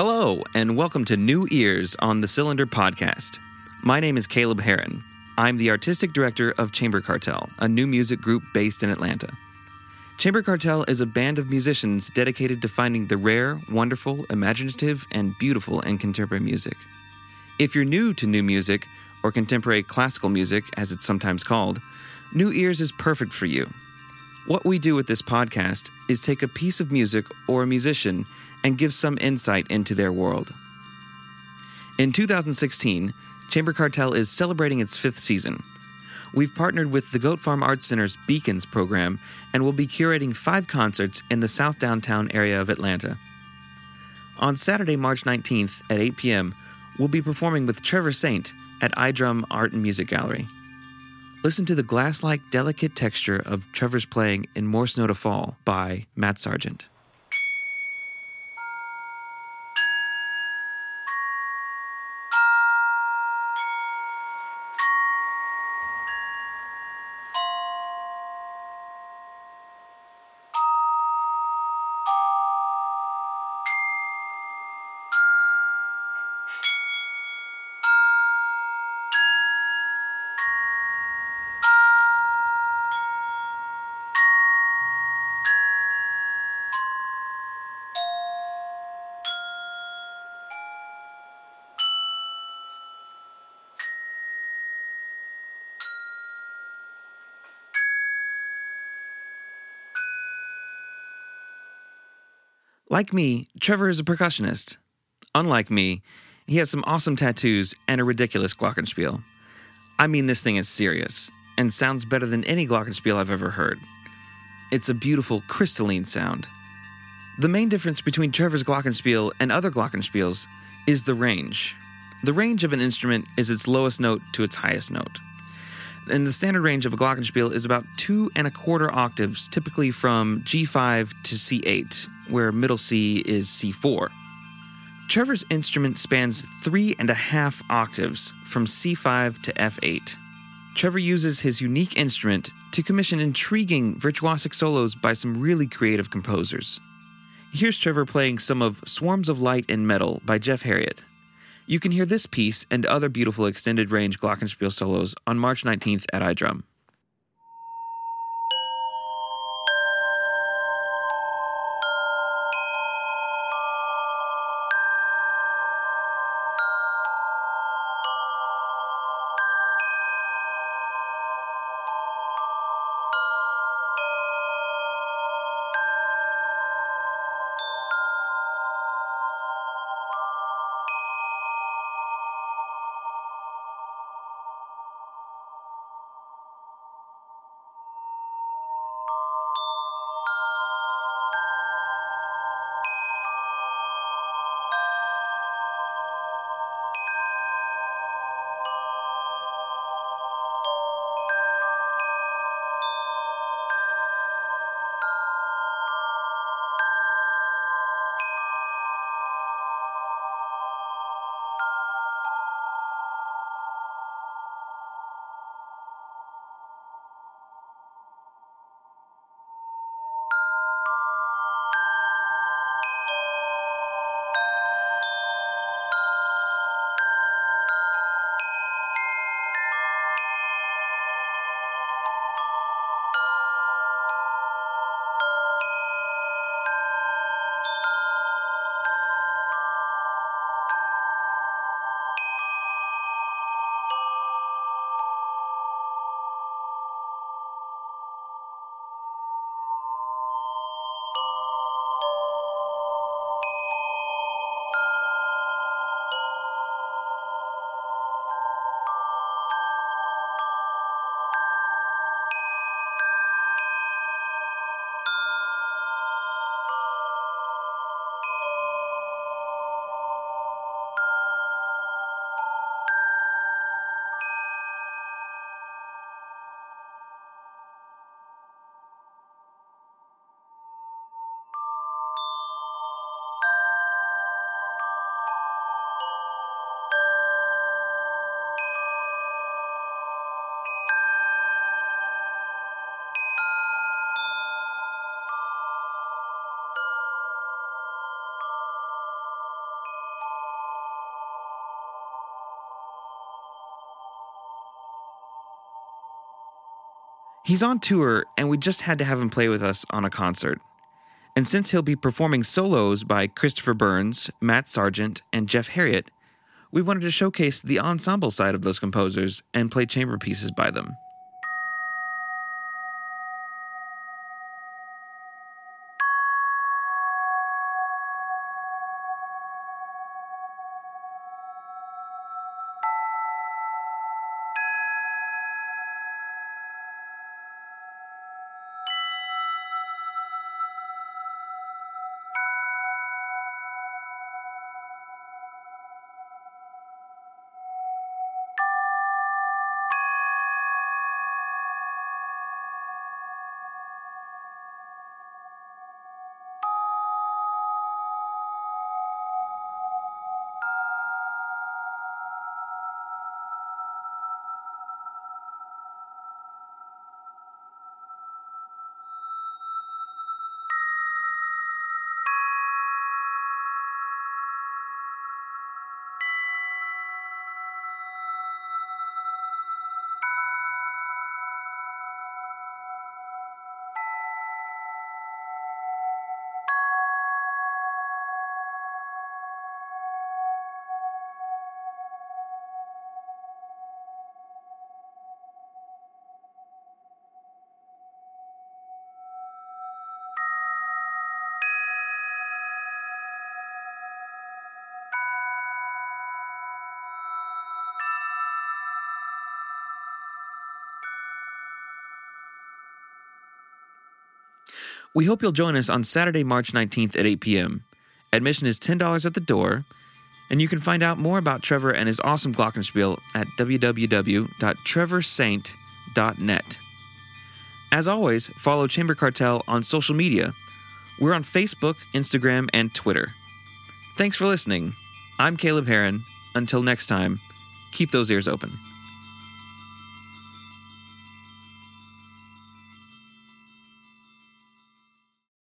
Hello, and welcome to New Ears on the Cylinder Podcast. My name is Caleb Herron. I'm the artistic director of Chamber Cartel, a new music group based in Atlanta. Chamber Cartel is a band of musicians dedicated to finding the rare, wonderful, imaginative, and beautiful in contemporary music. If you're new to new music, or contemporary classical music, as it's sometimes called, New Ears is perfect for you. What we do with this podcast is take a piece of music or a musician and give some insight into their world. In 2016, Chamber Cartel is celebrating its fifth season. We've partnered with the Goat Farm Arts Center's Beacons program and will be curating five concerts in the South Downtown area of Atlanta. On Saturday, March 19th at 8 p.m., we'll be performing with Trevor Saint at Eyedrum Art and Music Gallery. Listen to the glass like, delicate texture of Trevor's playing in Morse Note of Fall by Matt Sargent. Like me, Trevor is a percussionist. Unlike me, he has some awesome tattoos and a ridiculous glockenspiel. I mean, this thing is serious and sounds better than any glockenspiel I've ever heard. It's a beautiful, crystalline sound. The main difference between Trevor's glockenspiel and other glockenspiels is the range. The range of an instrument is its lowest note to its highest note. And the standard range of a glockenspiel is about two and a quarter octaves, typically from G5 to C8, where middle C is C4. Trevor's instrument spans three and a half octaves, from C5 to F8. Trevor uses his unique instrument to commission intriguing virtuosic solos by some really creative composers. Here's Trevor playing some of Swarms of Light in Metal by Jeff Herriott. You can hear this piece and other beautiful extended range Glockenspiel solos on March 19th at Eyedrum. He's on tour, and we just had to have him play with us on a concert. And since he'll be performing solos by Christopher Burns, Matt Sargent, and Jeff Herriott, we wanted to showcase the ensemble side of those composers and play chamber pieces by them. We hope you'll join us on Saturday, March 19th at 8 p.m. Admission is $10 at the door, and you can find out more about Trevor and his awesome glockenspiel at www.trevorsaint.net. As always, follow Chamber Cartel on social media. We're on Facebook, Instagram, and Twitter. Thanks for listening. I'm Caleb Herron. Until next time, keep those ears open.